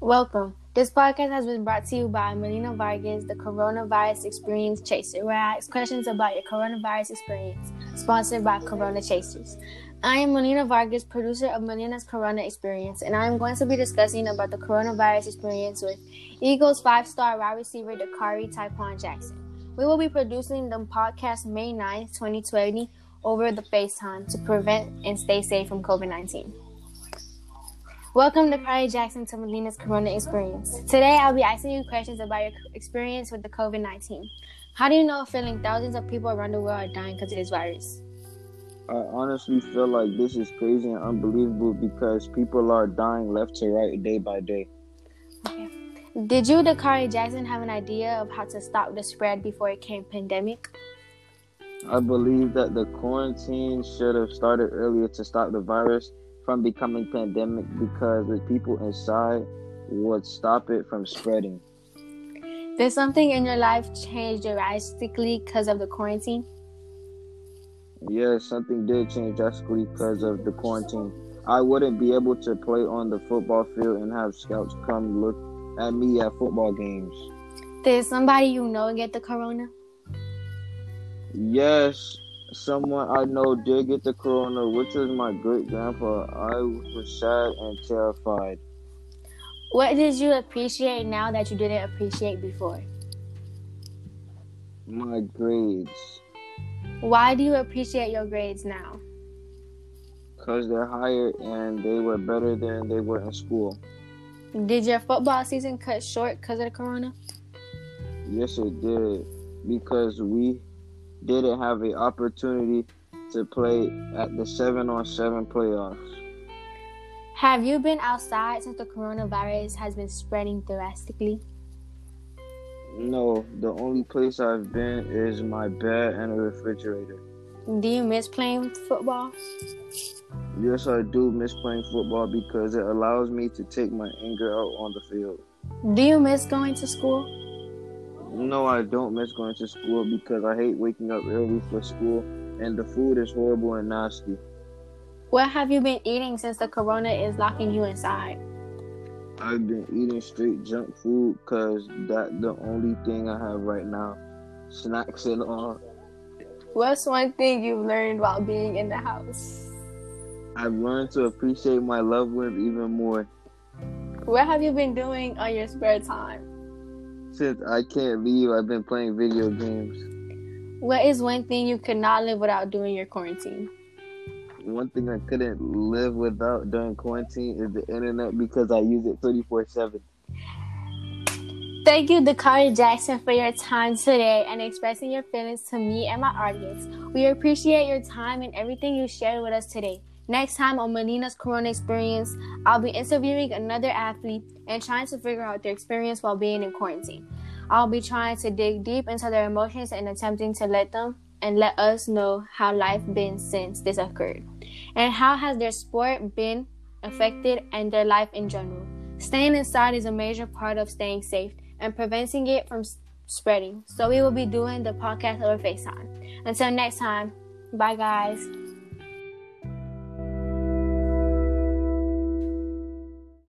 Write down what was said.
Welcome. This podcast has been brought to you by Melina Vargas, the Coronavirus Experience Chaser, where I ask questions about your coronavirus experience, sponsored by Corona Chasers. I am Melina Vargas, producer of Melina's Corona Experience, and I am going to be discussing about the coronavirus experience with Eagles five-star wide receiver Dakari Tyquan Jackson. We will be producing the podcast May 9th, 2020 over the FaceTime to prevent and stay safe from COVID-19. Welcome to Carly Jackson to Melina's Corona Experience. Today I'll be asking you questions about your experience with the COVID 19. How do you know feeling thousands of people around the world are dying because of this virus? I honestly feel like this is crazy and unbelievable because people are dying left to right day by day. Okay. Did you, Dakari Jackson, have an idea of how to stop the spread before it came pandemic? I believe that the quarantine should have started earlier to stop the virus from becoming pandemic because the people inside would stop it from spreading. Did something in your life change drastically because of the quarantine? Yes, something did change drastically because of the quarantine. I wouldn't be able to play on the football field and have scouts come look at me at football games. Did somebody you know get the corona? Yes, someone I know did get the corona, which was my great grandpa. I was sad and terrified. What did you appreciate now that you didn't appreciate before? My grades. Why do you appreciate your grades now? Because they're higher and they were better than they were in school. Did your football season cut short because of the corona? Yes, it did. Because we didn't have an opportunity to play at the seven on seven playoffs. Have you been outside since the coronavirus has been spreading drastically? No, the only place I've been is my bed and a refrigerator. Do you miss playing football? Yes, I do miss playing football because it allows me to take my anger out on the field. Do you miss going to school? No, I don't miss going to school because I hate waking up early for school and the food is horrible and nasty. What have you been eating since the corona is locking you inside? I've been eating straight junk food because that's the only thing I have right now. Snacks and all. What's one thing you've learned while being in the house? I've learned to appreciate my loved ones even more. What have you been doing on your spare time? Since I can't leave, I've been playing video games. What is one thing you could not live without during your quarantine? One thing I couldn't live without during quarantine is the internet because I use it 24 7. Thank you, Dakari Jackson, for your time today and expressing your feelings to me and my audience. We appreciate your time and everything you shared with us today. Next time on Melina's Corona Experience, I'll be interviewing another athlete and trying to figure out their experience while being in quarantine. I'll be trying to dig deep into their emotions and attempting to let them and let us know how life been since this occurred. And how has their sport been affected and their life in general. Staying inside is a major part of staying safe and preventing it from spreading. So we will be doing the podcast over FaceTime. Until next time, bye guys.